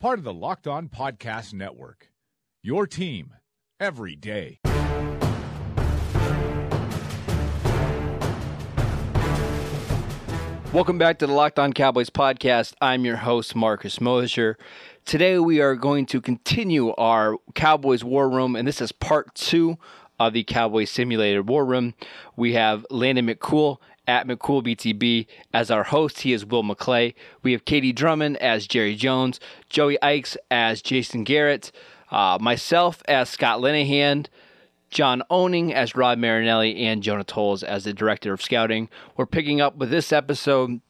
part of the Locked On Podcast Network. Your team every day. Welcome back to the Locked On Cowboys podcast. I'm your host, Marcus Mosher. Today we are going to continue our Cowboys War Room, and this is part two of the Cowboys Simulated War Room. We have Landon McCool at McCoolBTB as our host. He is Will McClay. We have KD Drummond as Jerry Jones, Joey Ikes as Jason Garrett, uh, myself as Scott Linehan. John Owning as Rod Marinelli and Jonah Tuls as the director of scouting. We're picking up with this episode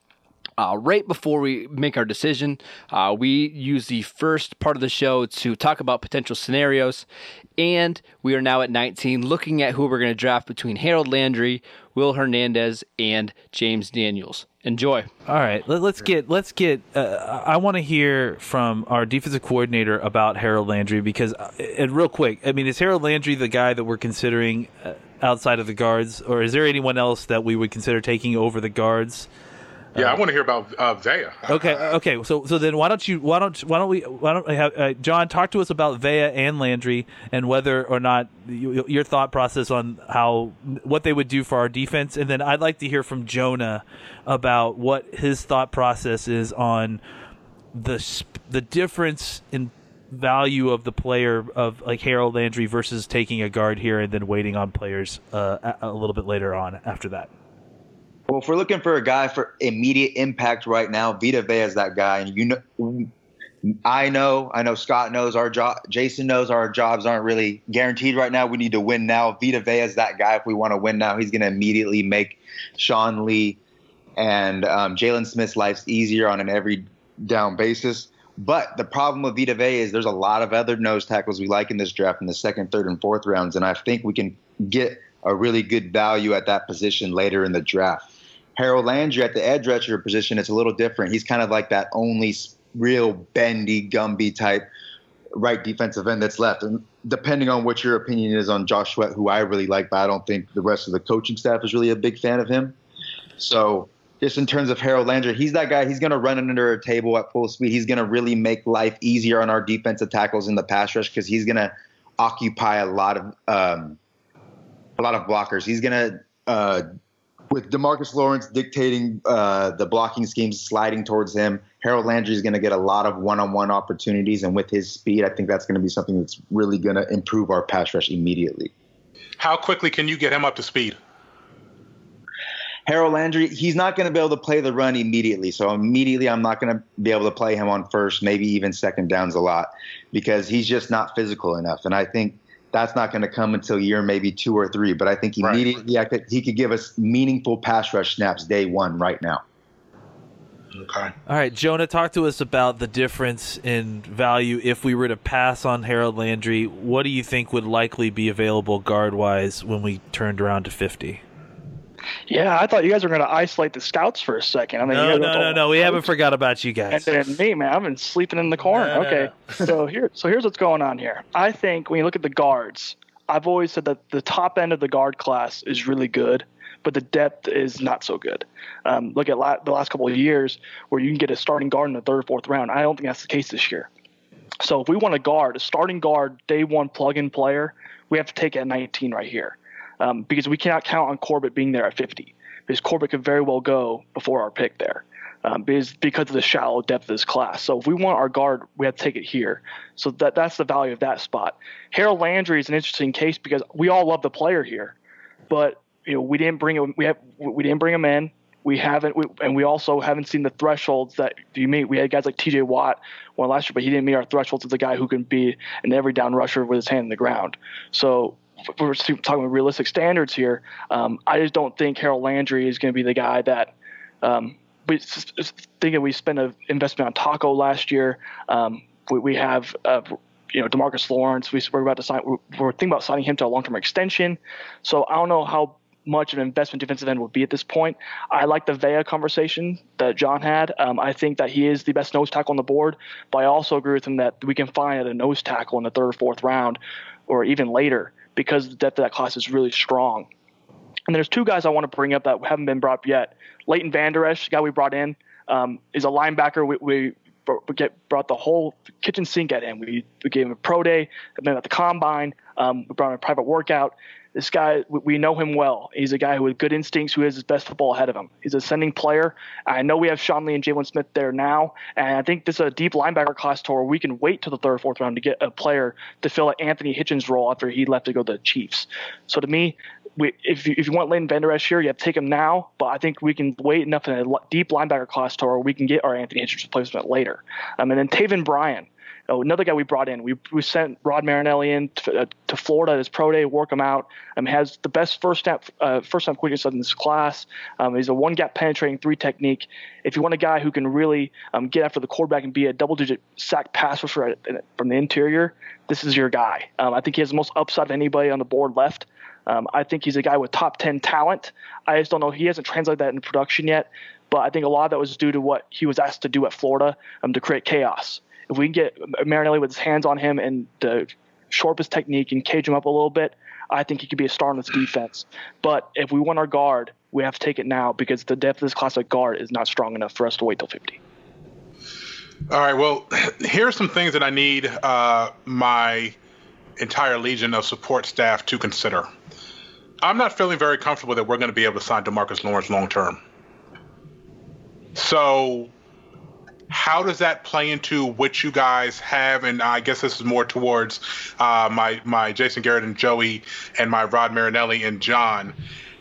uh, right before we make our decision, uh, we use the first part of the show to talk about potential scenarios. And we are now at 19, looking at who we're going to draft between Harold Landry, Will Hernandez, and James Daniels. Enjoy. All right, let, us get let's get. Uh, I want to hear from our defensive coordinator about Harold Landry because, uh, and real quick, I mean, is Harold Landry the guy that we're considering uh, outside of the guards, or is there anyone else that we would consider taking over the guards? Yeah, uh, I want to hear about uh, Vea. Okay, okay. So, so then why don't you why don't why don't we why don't we have uh, John talk to us about Vea and Landry and whether or not you, your thought process on how what they would do for our defense, and then I'd like to hear from Jonah about what his thought process is on the the difference in value of the player of like Harold Landry versus taking a guard here and then waiting on players uh, a, a little bit later on after that. Well, if we're looking for a guy for immediate impact right now, Vita Vea is that guy. And you know, I know, I know Scott knows our job, Jason knows our jobs aren't really guaranteed right now. We need to win now. Vita Vea is that guy. If we want to win now, he's going to immediately make Sean Lee and um, Jaylon Smith's lives easier on an every down basis. But the problem with Vita Vea is there's a lot of other nose tackles we like in this draft in the second, third, and fourth rounds. And I think we can get a really good value at that position later in the draft. Harold Landry at the edge rusher position, it's a little different. He's kind of like that only real bendy, Gumby type right defensive end that's left. And depending on what your opinion is on Josh Sweat, who I really like, but I don't think the rest of the coaching staff is really a big fan of him. So just in terms of Harold Landry, he's that guy. He's going to run under a table at full speed. He's going to really make life easier on our defensive tackles in the pass rush because he's going to occupy a lot of um, a lot of blockers. He's going to uh, with Demarcus Lawrence dictating uh, the blocking schemes, sliding towards him, Harold Landry is going to get a lot of one-on-one opportunities, and with his speed, I think that's going to be something that's really going to improve our pass rush immediately. How quickly can you get him up to speed? Harold Landry, he's not going to be able to play the run immediately. So immediately, I'm not going to be able to play him on first, maybe even second downs a lot, because he's just not physical enough. And I think that's not going to come until year maybe two or three. But I think immediately right. I could, he could give us meaningful pass rush snaps day one right now. Okay. All right, Jonah, talk to us about the difference in value if we were to pass on Harold Landry. What do you think would likely be available guard wise when we turned around to 50? Yeah, I thought you guys were going to isolate the scouts for a second. I mean, no, no, no, no. We haven't forgot about you guys. And then me, man, I've been sleeping in the corner. No, okay, no, so here, so here's what's going on here. I think when you look at the guards, I've always said that the top end of the guard class is really good, but the depth is not so good. Um, look at la- the last couple of years where you can get a starting guard in the third, fourth round. I don't think that's the case this year. So if we want a guard, a starting guard, day one plug-in player, we have to take at 19 right here um, because we cannot count on Corbett being there at 50 because Corbett could very well go before our pick there. Um, because because of the shallow depth of this class. So if we want our guard, we have to take it here. So that that's the value of that spot. Harold Landry is an interesting case because we all love the player here, but you know we didn't bring him. We have we didn't bring him in. We haven't, we, and we also haven't seen the thresholds that you meet. We had guys like T.J. Watt one last year, but he didn't meet our thresholds as a guy who can be an every down rusher with his hand in the ground. So we're talking about realistic standards here. Um, I just don't think Harold Landry is going to be the guy that um, we thinking we spent an investment on Taco last year. Um, we, we have uh, you know Demarcus Lawrence. We, we're about to sign. We're, we're thinking about signing him to a long-term extension. So I don't know how much of an investment defensive end would be at this point. I like the Vea conversation that John had. Um, I think that he is the best nose tackle on the board, but I also agree with him that we can find a nose tackle in the third or fourth round, or even later, because the depth of that class is really strong. And there's two guys I want to bring up that haven't been brought up yet. Leighton Vander Esch, the guy we brought in, um, is a linebacker. We, we, we get brought the whole kitchen sink at him. We, we gave him a pro day, met at the combine. Um, we brought him a private workout. This guy, we know him well. He's a guy who has good instincts, who has his best football ahead of him. He's a ascending player. I know we have Sean Lee and Jaylon Smith there now, and I think this is a deep linebacker class tour. We can wait till the third, fourth round to get a player to fill an Anthony Hitchens' role after he left to go to the Chiefs. So to me, we, if you, if you want Leighton Vander Esch here, you have to take him now. But I think we can wait enough in a deep linebacker class tour where we can get our Anthony Hitchens replacement later. Um, and then Taven Bryan, Oh, another guy we brought in. We, we sent Rod Marinelli in to, uh, to Florida his pro day, work him out. Um, has the best first step uh, first time quickness in this class. Um, he's a one gap penetrating three technique. If you want a guy who can really um, get after the quarterback and be a double digit sack pass rusher from the interior, this is your guy. Um, I think he has the most upside of anybody on the board left. Um, I think he's a guy with top 10 talent. I just don't know. He hasn't translated that into production yet, but I think a lot of that was due to what he was asked to do at Florida um, to create chaos if we can get Marinelli with his hands on him and the shorp his technique and cage him up a little bit, I think he could be a star in this defense. But if we want our guard, we have to take it now because the depth of this class of guard is not strong enough for us to wait till 50. All right. Well, here are some things that I need uh, my entire legion of support staff to consider. I'm not feeling very comfortable that we're going to be able to sign Demarcus Lawrence long term. So how does that play into what you guys have? And I guess this is more towards uh, my my Jason Garrett and Joey and my Rod Marinelli and John.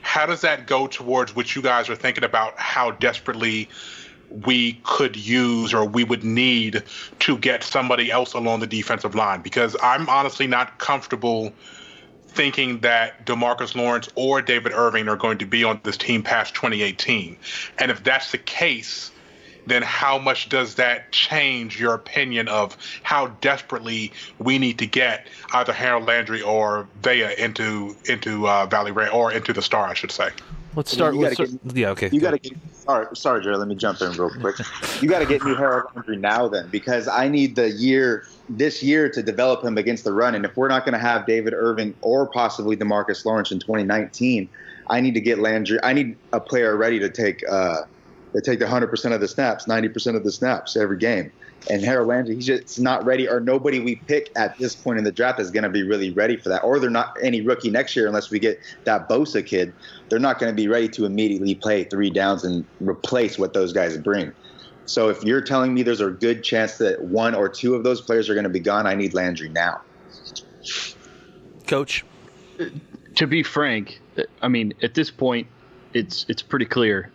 How does that go towards what you guys are thinking about? How desperately we could use or we would need to get somebody else along the defensive line? Because I'm honestly not comfortable thinking that Demarcus Lawrence or David Irving are going to be on this team past 2018. And if that's the case then how much does that change your opinion of how desperately we need to get either Harold Landry or Vea into into uh, Valley Ranch or into the Star, I should say? Let's start with get, yeah, okay. You got to get sorry, sorry, Jerry. Let me jump in real quick. you got to get me Harold Landry now, then, because I need the year this year to develop him against the run. And if we're not going to have David Irving or possibly Demarcus Lawrence in 2019, I need to get Landry. I need a player ready to take. Uh, they take the 100% of the snaps, 90% of the snaps every game. And Harold Landry, he's just not ready, or nobody we pick at this point in the draft is going to be really ready for that. Or they're not any rookie next year unless we get that Bosa kid. They're not going to be ready to immediately play three downs and replace what those guys bring. So if you're telling me there's a good chance that one or two of those players are going to be gone, I need Landry now. Coach. To be frank, I mean, at this point, it's it's pretty clear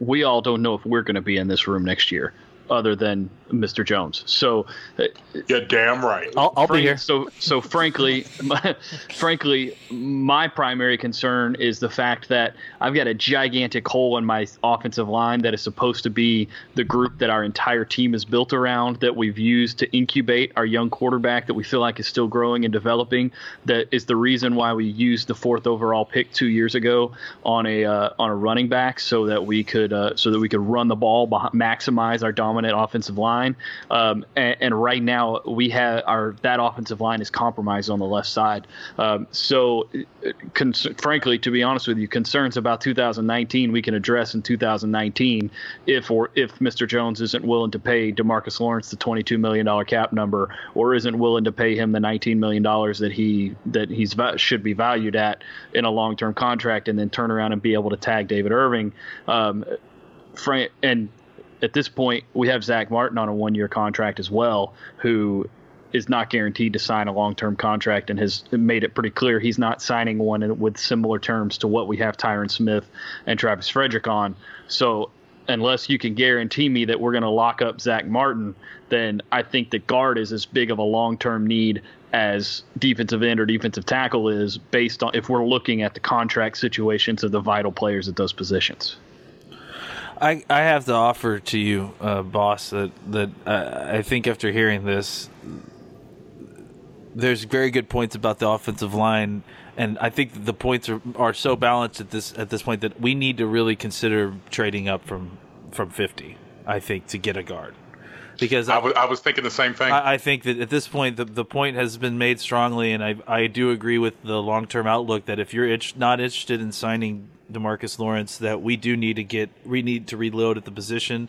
we all don't know if we're going to be in this room next year other than Mr. Jones. So uh, you're damn right. I'll, I'll frank, be here. So so frankly, my, frankly, my primary concern is the fact that I've got a gigantic hole in my offensive line that is supposed to be the group that our entire team is built around that we've used to incubate our young quarterback that we feel like is still growing and developing. That is the reason why we used the fourth overall pick two years ago on a uh, on a running back so that we could uh, so that we could run the ball, maximize our dominant offensive line line. Um, and, and, right now we have our that offensive line is compromised on the left side. Um, so, frankly, to be honest with you, concerns about 2019 we can address in 2019 if or if Mr. Jones isn't willing to pay Demarcus Lawrence the 22 million dollar cap number or isn't willing to pay him the 19 million dollars that he that he's should be valued at in a long term contract, and then turn around and be able to tag David Irving. Um, and at this point, we have Zack Martin on a one year contract as well, who is not guaranteed to sign a long term contract and has made it pretty clear he's not signing one with similar terms to what we have Tyron Smith and Travis Frederick on. So, unless you can guarantee me that we're going to lock up Zack Martin, then I think that guard is as big of a long term need as defensive end or defensive tackle is based on if we're looking at the contract situations of the vital players at those positions. I, I have to offer to you, uh, boss, that that uh, I think after hearing this, there's very good points about the offensive line, and I think the points are, are so balanced at this at this point that we need to really consider trading up from from 50. I think to get a guard because I, w- I was thinking the same thing. I, I think that at this point the the point has been made strongly, and I I do agree with the long term outlook that if you're itch, not interested in signing Demarcus Lawrence, that we do need to get we need to reload at the position.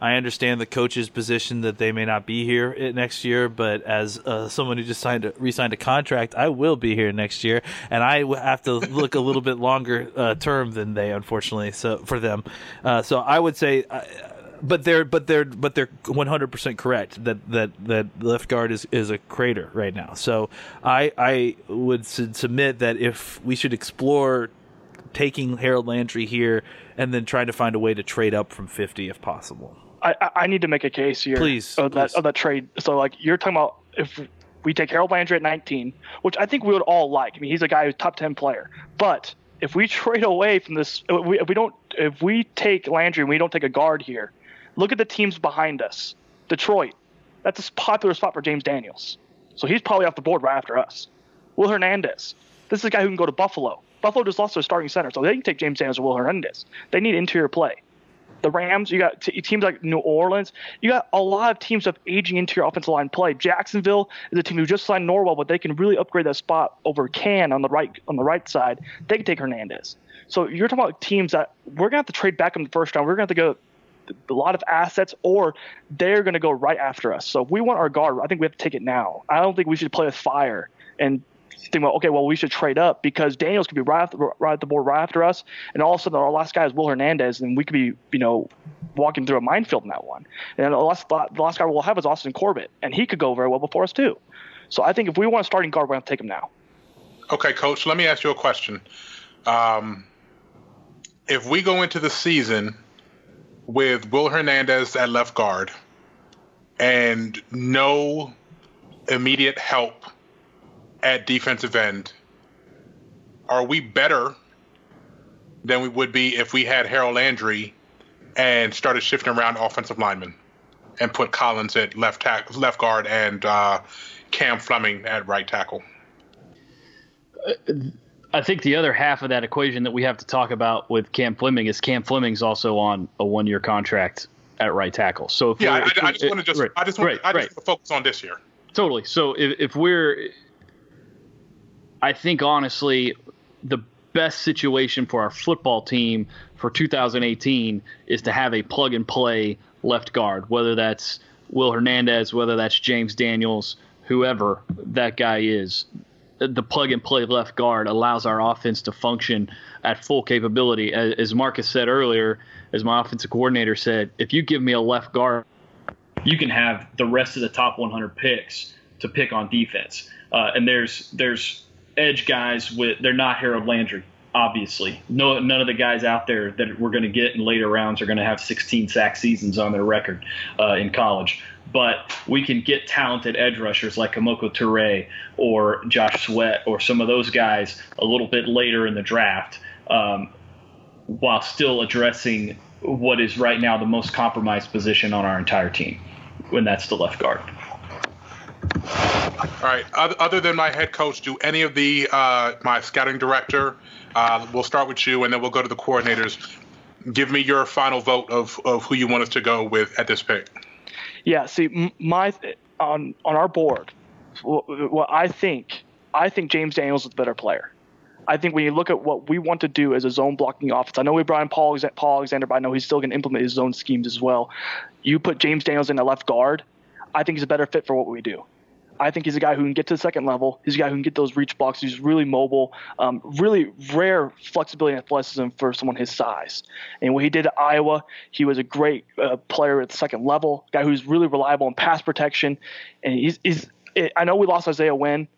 I understand the coach's position that they may not be here next year, but as uh, someone who just signed a, re-signed a contract, I will be here next year, and I have to look a little bit longer uh, term than they, unfortunately, so for them. Uh, so I would say. Uh, but they're but they're but they're 100% correct that that that left guard is is a crater right now. So I I would submit that if we should explore taking Harold Landry here and then trying to find a way to trade up from 50 if possible. I, I need to make a case here. Please. Of that, of that trade. So, like, you're talking about if we take Harold Landry at 19, which I think we would all like. I mean, he's a guy who's top 10 player. But if we trade away from this, if we, if we don't, if we take Landry and we don't take a guard here, look at the teams behind us. Detroit, that's a popular spot for James Daniels. So he's probably off the board right after us. Will Hernandez, this is a guy who can go to Buffalo. Buffalo just lost their starting center, so they can take James Daniels or Will Hernandez. They need interior play. The Rams, you got t- teams like New Orleans. You got a lot of teams of aging interior offensive line play. Jacksonville is a team who just signed Norwell, but they can really upgrade that spot over Cann on the right on the right side. They can take Hernandez. So you're talking about teams that we're gonna have to trade back in the first round. We're gonna have to go a lot of assets, or they're going to go right after us. So if we want our guard, I think we have to take it now. I don't think we should play with fire and think about okay, well we should trade up because Daniels could be right after, right at the board right after us, and all of a sudden our last guy is Will Hernandez, and we could be you know walking through a minefield in that one. And the last the last guy we'll have is Austin Corbett, and he could go very well before us too. So I think if we want a starting guard, we're to take him now. Okay, coach. Let me ask you a question. Um, if we go into the season with Will Hernandez at left guard and no immediate help at defensive end, are we better than we would be if we had Harold Landry and started shifting around offensive linemen and put Collins at left tack, left guard and uh, Cam Fleming at right tackle? I think the other half of that equation that we have to talk about with Cam Fleming is Cam Fleming's also on a one-year contract at right tackle. So yeah, I, I, just want to just right, I just want right, I just right. focus on this year. Totally. So if, if we're I think honestly, the best situation for our football team for 2018 is to have a plug and play left guard, whether that's Will Hernandez, whether that's James Daniels, whoever that guy is. The plug and play left guard allows our offense to function at full capability. As Marcus said earlier, as my offensive coordinator said, if you give me a left guard, you can have the rest of the top 100 picks to pick on defense. Uh, and there's there's edge guys with they're not Harold Landry. Obviously, no, none of the guys out there that we're going to get in later rounds are going to have 16 sack seasons on their record uh, in college. But we can get talented edge rushers like Kemoko Turay or Josh Sweat or some of those guys a little bit later in the draft, um, while still addressing what is right now the most compromised position on our entire team, when that's the left guard. All right. Other than my head coach, do any of the uh, my scouting director? Uh, we'll start with you, and then we'll go to the coordinators. Give me your final vote of, of who you want us to go with at this pick. Yeah. See, my on on our board, what I think, I think James Daniels is the better player. I think when you look at what we want to do as a zone blocking offense, I know we brought in Paul, Paul Alexander, but I know he's still going to implement his zone schemes as well. You put James Daniels in the left guard, I think he's a better fit for what we do. I think he's a guy who can get to the second level. He's a guy who can get those reach blocks. He's really mobile, um, really rare flexibility and athleticism for someone his size. And what he did at Iowa, he was a great uh, player at the second level, guy who's really reliable in pass protection. And he's, he's I know we lost Isaiah Wynn,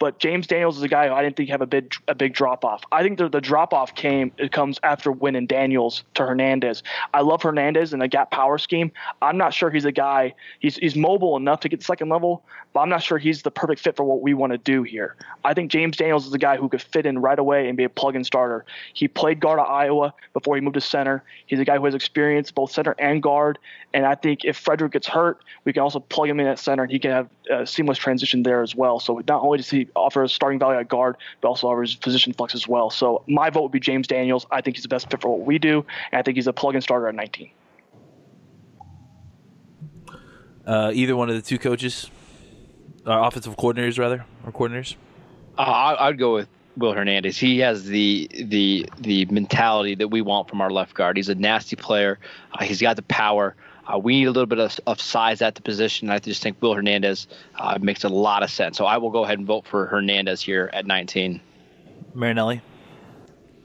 But James Daniels is a guy who I didn't think have a big a big drop off. I think the, the drop off came it comes after winning Daniels to Hernandez. I love Hernandez in the gap power scheme. I'm not sure he's a guy. He's he's mobile enough to get second level, but I'm not sure he's the perfect fit for what we want to do here. I think James Daniels is a guy who could fit in right away and be a plug-in starter. He played guard at Iowa before he moved to center. He's a guy who has experience both center and guard. And I think if Frederick gets hurt, we can also plug him in at center and he can have a seamless transition there as well. So not only does he offer a starting value at guard, but also offers position flex as well. So my vote would be James Daniels. I think he's the best fit for what we do, and I think he's a plug-in starter at 19. Uh, either one of the two coaches, uh, offensive coordinators rather, or coordinators. Uh, I, I'd go with Will Hernandez. He has the the the mentality that we want from our left guard. He's a nasty player. Uh, he's got the power. Uh, we need a little bit of, of size at the position. I just think Will Hernandez uh, makes a lot of sense. So I will go ahead and vote for Hernandez here at 19. Marinelli.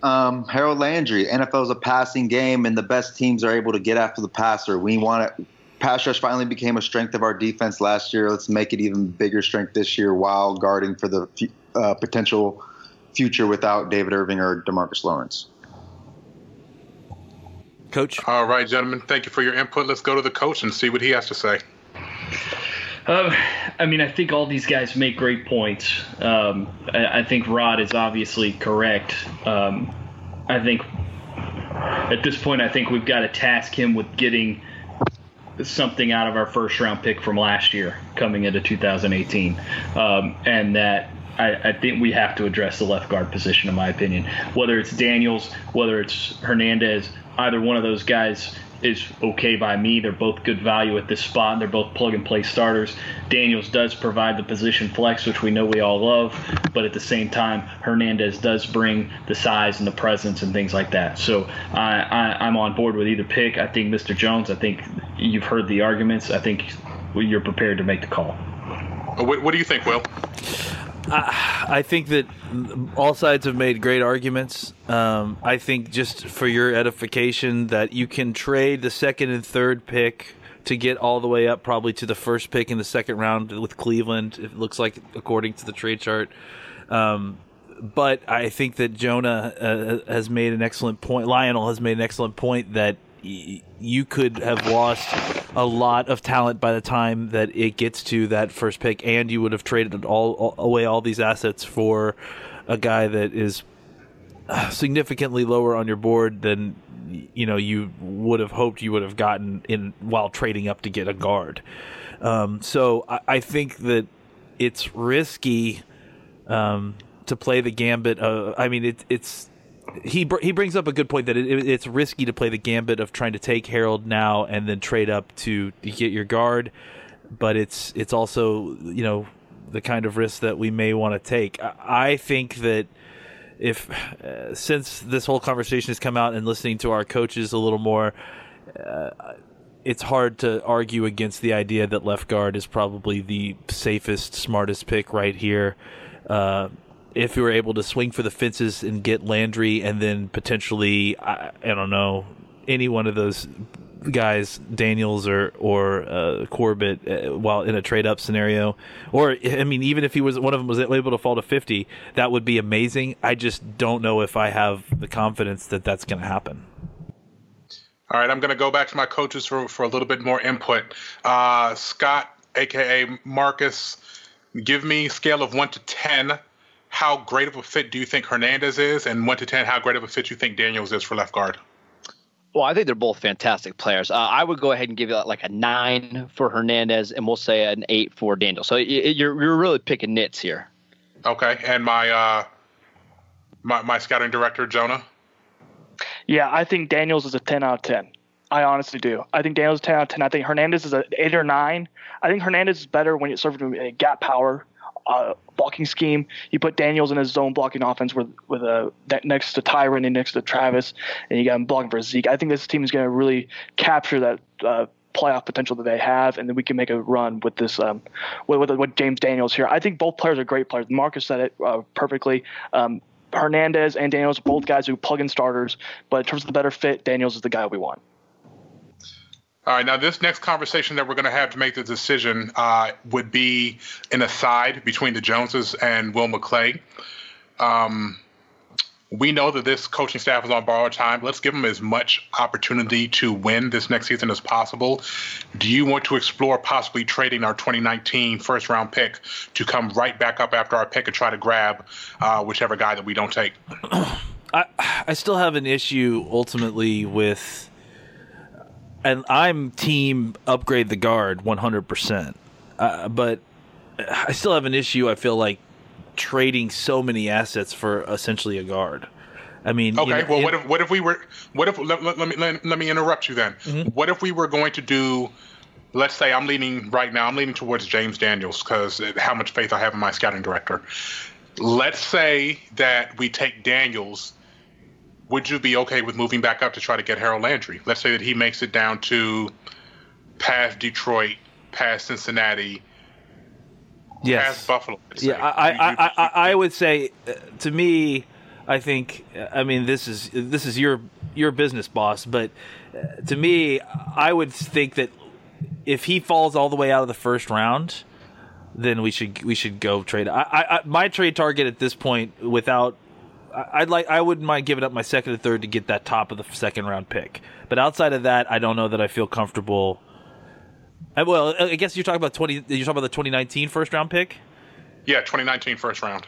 Um, Harold Landry. NFL is a passing game, and the best teams are able to get after the passer. We want it. Pass rush finally became a strength of our defense last year. Let's make it even bigger strength this year while guarding for the uh, potential future without David Irving or Demarcus Lawrence. Coach. All right, gentlemen. Thank you for your input. Let's go to the coach and see what he has to say. Uh, I mean, I think all these guys make great points. Um, I, I, think Rod is obviously correct. Um, I think at this point, I think we've got to task him with getting something out of our first round pick from last year coming into 2018. Um, and that I, I, think we have to address the left guard position, in my opinion. Whether it's Daniels, whether it's Hernandez, either one of those guys is okay by me. They're both good value at this spot. They're both plug and play starters. Daniels does provide the position flex, which we know we all love, but at the same time, Hernandez does bring the size and the presence and things like that. So I, I, I'm on board with either pick. I think Mr. Jones, I think you've heard the arguments. I think you're prepared to make the call. What, what do you think, Will? I, think that all sides have made great arguments. Um, I think just for your edification, that you can trade the second and third pick to get all the way up, probably to the first pick in the second round with Cleveland. It looks like according to the trade chart. Um, but I think that Jonah uh, has made an excellent point. Linehan has made an excellent point that you could have lost a lot of talent by the time that it gets to that first pick, and you would have traded all, all away all these assets for a guy that is uh, significantly lower on your board than you know you would have hoped you would have gotten in while trading up to get a guard. Um, so I, I, think that it's risky um, to play the gambit. Of, I mean, it, it's he he brings up a good point that it, it, it's risky to play the gambit of trying to take Harold now and then trade up to, to get your guard, but it's it's also you know the kind of risk that we may want to take. I, I think that if uh, since this whole conversation has come out and listening to our coaches a little more. Uh, it's hard to argue against the idea that left guard is probably the safest, smartest pick right here. Uh, if we were able to swing for the fences and get Landry and then potentially, I, I don't know, any one of those guys, Daniels or or uh, Corbett, uh, while in a trade up scenario, or I mean, even if he was one of them was able to fall to fifty, that would be amazing. I just don't know if I have the confidence that that's going to happen. All right, I'm going to go back to my coaches for for a little bit more input. Uh, Scott, aka Marcus, give me scale of one to ten how great of a fit do you think Hernandez is, and one to ten, how great of a fit do you think Daniels is for left guard? Well, I think they're both fantastic players. Uh, I would go ahead and give you like a nine for Hernandez, and we'll say an eight for Daniels. So you're you're really picking nits here. Okay, and my uh, my my scouting director Jonah. Yeah, I think Daniels is a ten out of ten. I honestly do. I think Daniels is 10 out of 10. I think Hernandez is an 8 or 9. I think Hernandez is better when you serve him a gap power uh, blocking scheme. You put Daniels in his zone blocking offense with with a next to Tyron and next to Travis, and you got him blocking for Zeke. I think this team is going to really capture that. Uh, playoff potential that they have, and then we can make a run with this um, with, with, with James Daniels here. I think both players are great players. Marcus said it uh, perfectly. Um, Hernandez and Daniels, are both guys who plug in starters, but in terms of the better fit, Daniels is the guy we want. All right, now this next conversation that we're going to have to make the decision uh, would be an aside between the Joneses and Will McClay. Um, we know that this coaching staff is on borrowed time. Let's give them as much opportunity to win this next season as possible. Do you want to explore possibly trading our 2019 first round pick to come right back up after our pick and try to grab uh, whichever guy that we don't take? I I still have an issue ultimately with, and I'm team upgrade the guard 100. Uh, percent But I still have an issue. I feel like trading so many assets for essentially a guard. I mean, Okay, you know, well, it- what if what if we were what if let, let, let me let, let me interrupt you then? Mm-hmm. What if we were going to do? Let's say I'm leaning right now. I'm leaning towards James Daniels because how much faith I have in my scouting director. Let's say that we take Daniels. Would you be okay with moving back up to try to get Harold Landry? Let's say that he makes it down to past Detroit, past Cincinnati, yes, past Buffalo. Yeah, say. I, You- I, you- I, I, I would say, uh, to me, I think, I mean, this is this is your your business boss, but uh, to me, I would think that if he falls all the way out of the first round, then we should we should go trade. I, I, my trade target at this point, without, I'd like I wouldn't mind giving up my second and third to get that top of the second round pick, but outside of that, I don't know that I feel comfortable. I, well, uh, I guess you're talking about twenty. You're talking about the 2019 first round pick. yeah, 2019 first round.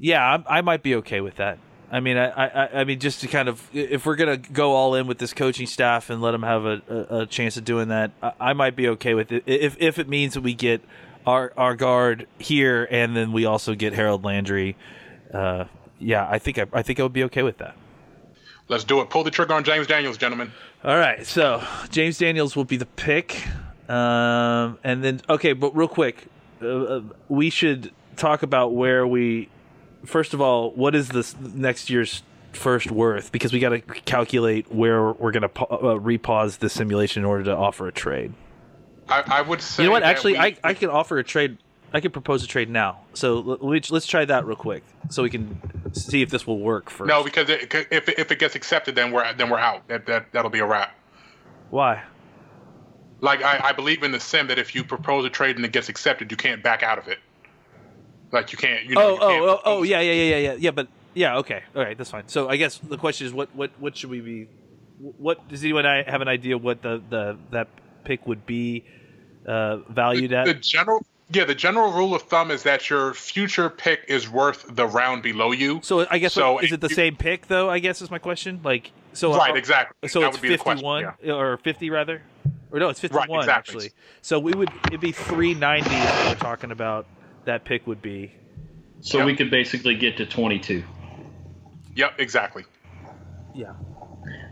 Yeah, I, I might be okay with that. I mean, I, I, I mean, just to kind of, if we're gonna go all in with this coaching staff and let them have a, a, a chance of doing that, I, I might be okay with it. If if it means that we get our our guard here and then we also get Harold Landry, uh, yeah, I think I, I think I would be okay with that. Let's do it. Pull the trigger on James Daniels, gentlemen. All right, so James Daniels will be the pick, um, and then okay, but real quick, uh, uh, we should talk about where we. First of all, what is this next year's first worth? Because we got to calculate where we're going to pa- uh, repause the simulation in order to offer a trade. I, I would say. You know what? Actually, we- I I can offer a trade. I can propose a trade now. So let- let's let's try that real quick, so we can see if this will work first. no because it, if if it gets accepted, then we're then we're out. That that that'll be a wrap. Why? Like I, I believe in the sim that if you propose a trade and it gets accepted, you can't back out of it. Like you can't. You know, Oh, you can't oh, oh, oh, yeah, yeah, yeah, yeah, yeah, yeah. But yeah, okay, all right, that's fine. So I guess the question is, what, what, what should we be? What does anyone have an idea what the the that pick would be uh, valued The at? general. Yeah, the general rule of thumb is that your future pick is worth the round below you. So I guess So what- is it the you- same pick though? I guess is my question. Like so, Right, uh, exactly. So That it's would be the question, fifty-one or fifty rather, or no, it's fifty-one exactly. actually. So we would it'd be three ninety. We're talking about that pick would be. So Yep. we could basically get to 22. Yep, exactly. Yeah,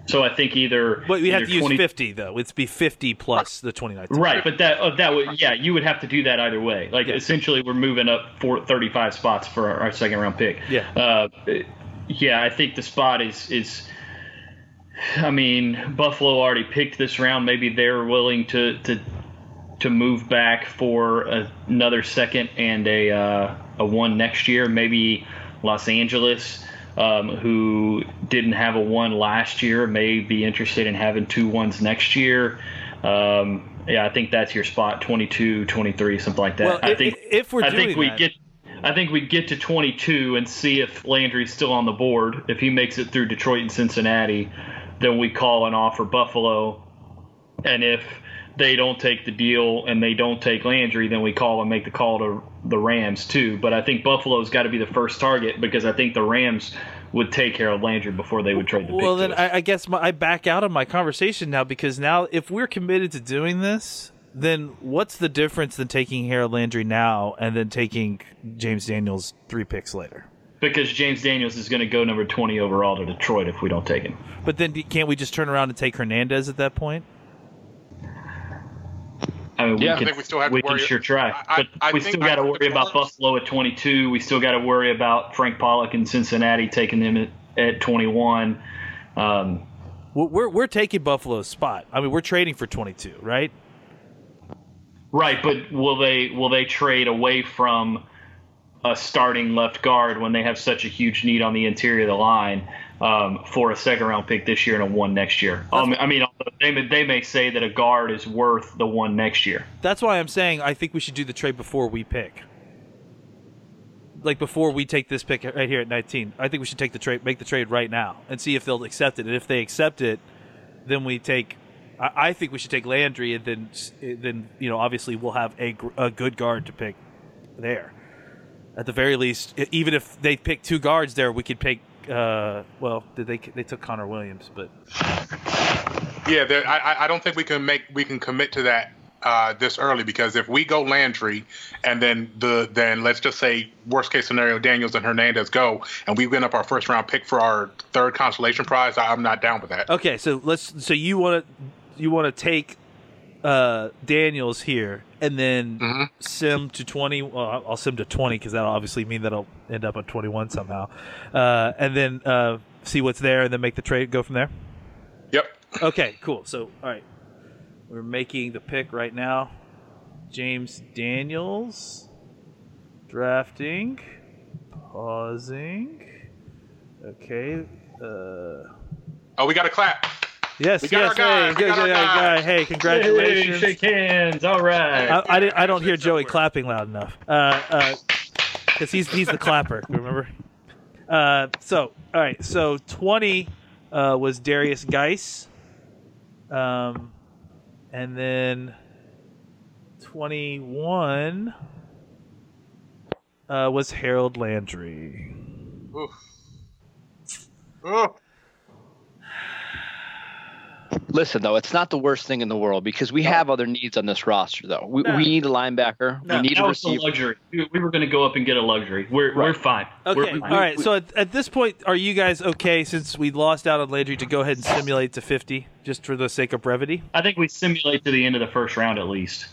So I think either. but we have to use fifty though. It'd be fifty plus the twenty nine. Right, but that uh, that would yeah, you would have to do that either way. Like Yeah. essentially, we're moving up for 35 spots for our, our second round pick. Yeah. Uh, yeah, I think the spot is is. I mean, Buffalo already picked this round. Maybe they're willing to to to move back for a, another second and a uh, a one next year. Maybe Los Angeles, um, who didn't have a one last year, may be interested in having two ones next year. Um, yeah, I think that's your spot 22, 23, something like that. Well, I i- think if we're I think we that- get I think we'd get to 22 and see if Landry's still on the board. If he makes it through Detroit and Cincinnati, then we call and offer Buffalo. And if they don't take the deal and they don't take Landry, then we call and make the call to the Rams too. But I think Buffalo's got to be the first target because I think the Rams would take Harold Landry before they would trade the pick. Well, then. I, I guess my, I back out of my conversation now because now if we're committed to doing this, then what's the difference than taking Harold Landry now and then taking James Daniels three picks later? because James Daniels is going to go number 20 overall to Detroit if we don't take him. But then can't we just turn around and take Hernandez at that point? I mean, Yeah, I we, can, think we still have to we can worry- sure try, I- I- but I we still got to worry about Buffalo at 22. We still got to worry about Frank Pollock and Cincinnati taking them at, at 21. Um, We're- We're we're taking Buffalo's spot. I mean, we're trading for twenty two, right? right, but will they will they trade away from a starting left guard when they have such a huge need on the interior of the line um, for a second round pick this year and a one next year? Um, I mean, They may, they may say that a guard is worth the one next year. That's why I'm saying I think we should do the trade before we pick. Like before we take this pick right here at 19, I think we should take the trade, make the trade right now, and see if they'll accept it. And if they accept it, then we take. I, I think we should take Landry, and then then you know obviously we'll have a, a good guard to pick there. At the very least, even if they pick two guards there, we could pick. Uh, well, did they they took Connor Williams, but Yeah, there, I, I- don't think we can make we can commit to that uh, this early because if we go Landry and then the then let's just say worst case scenario Daniels and Hernandez go and we win up our first round pick for our third consolation prize, I, I'm not down with that. Okay, so let's. So you want to you want to take uh, Daniels here and then Mm-hmm. sim to twenty. Well, I'll sim to twenty because that'll obviously mean that I'll end up at twenty one somehow, uh, and then uh, see what's there and then make the trade. Go from there. Yep. Okay, cool. So all right, we're making the pick right now. James Daniels drafting, pausing. Okay. Uh, Oh, we got to clap. Yes, We got yes, our guy, hey, we good, got our good, guy. guy. Hey, congratulations. Hey, shake hands. All right. I, I, didn't, I don't hear Joey clapping loud enough. Uh, because he's he's the clapper. Remember? Uh, so all right. So twenty uh, was Derrius Guice, um, and then twenty one uh, was Harold Landry. Oof. Listen, though, it's not the worst thing in the world because we have other needs on this roster, though. We, No. we need a linebacker. No, we need that a was the receiver. luxury. We, we were going to go up and get a luxury. We're we're fine. Okay. We're, we- all right. so at, at this point, are you guys okay since we lost out on Landry to go ahead and simulate to fifty just for the sake of brevity? I think we simulate to the end of the first round at least.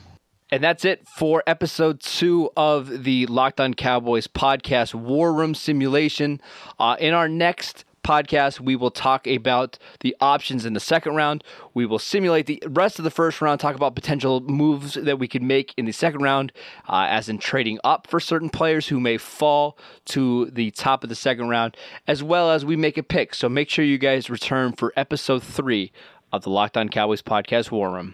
And that's it for episode two of the Locked On Cowboys podcast War Room Simulation. Uh, in our next podcast, we will talk about the options in the second round. We will simulate the rest of the first round, talk about potential moves that we could make in the second round, uh, as in trading up for certain players who may fall to the top of the second round, as well as we make a pick. So make sure you guys return for episode three of the Locked On Cowboys podcast War Room.